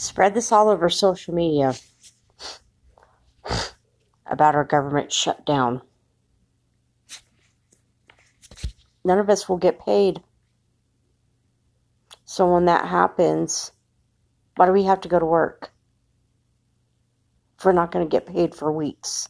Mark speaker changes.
Speaker 1: Spread this all over social media about our government shutdown. None of us will get paid. So when that happens, why do we have to go to work? If we're not going to get paid for weeks.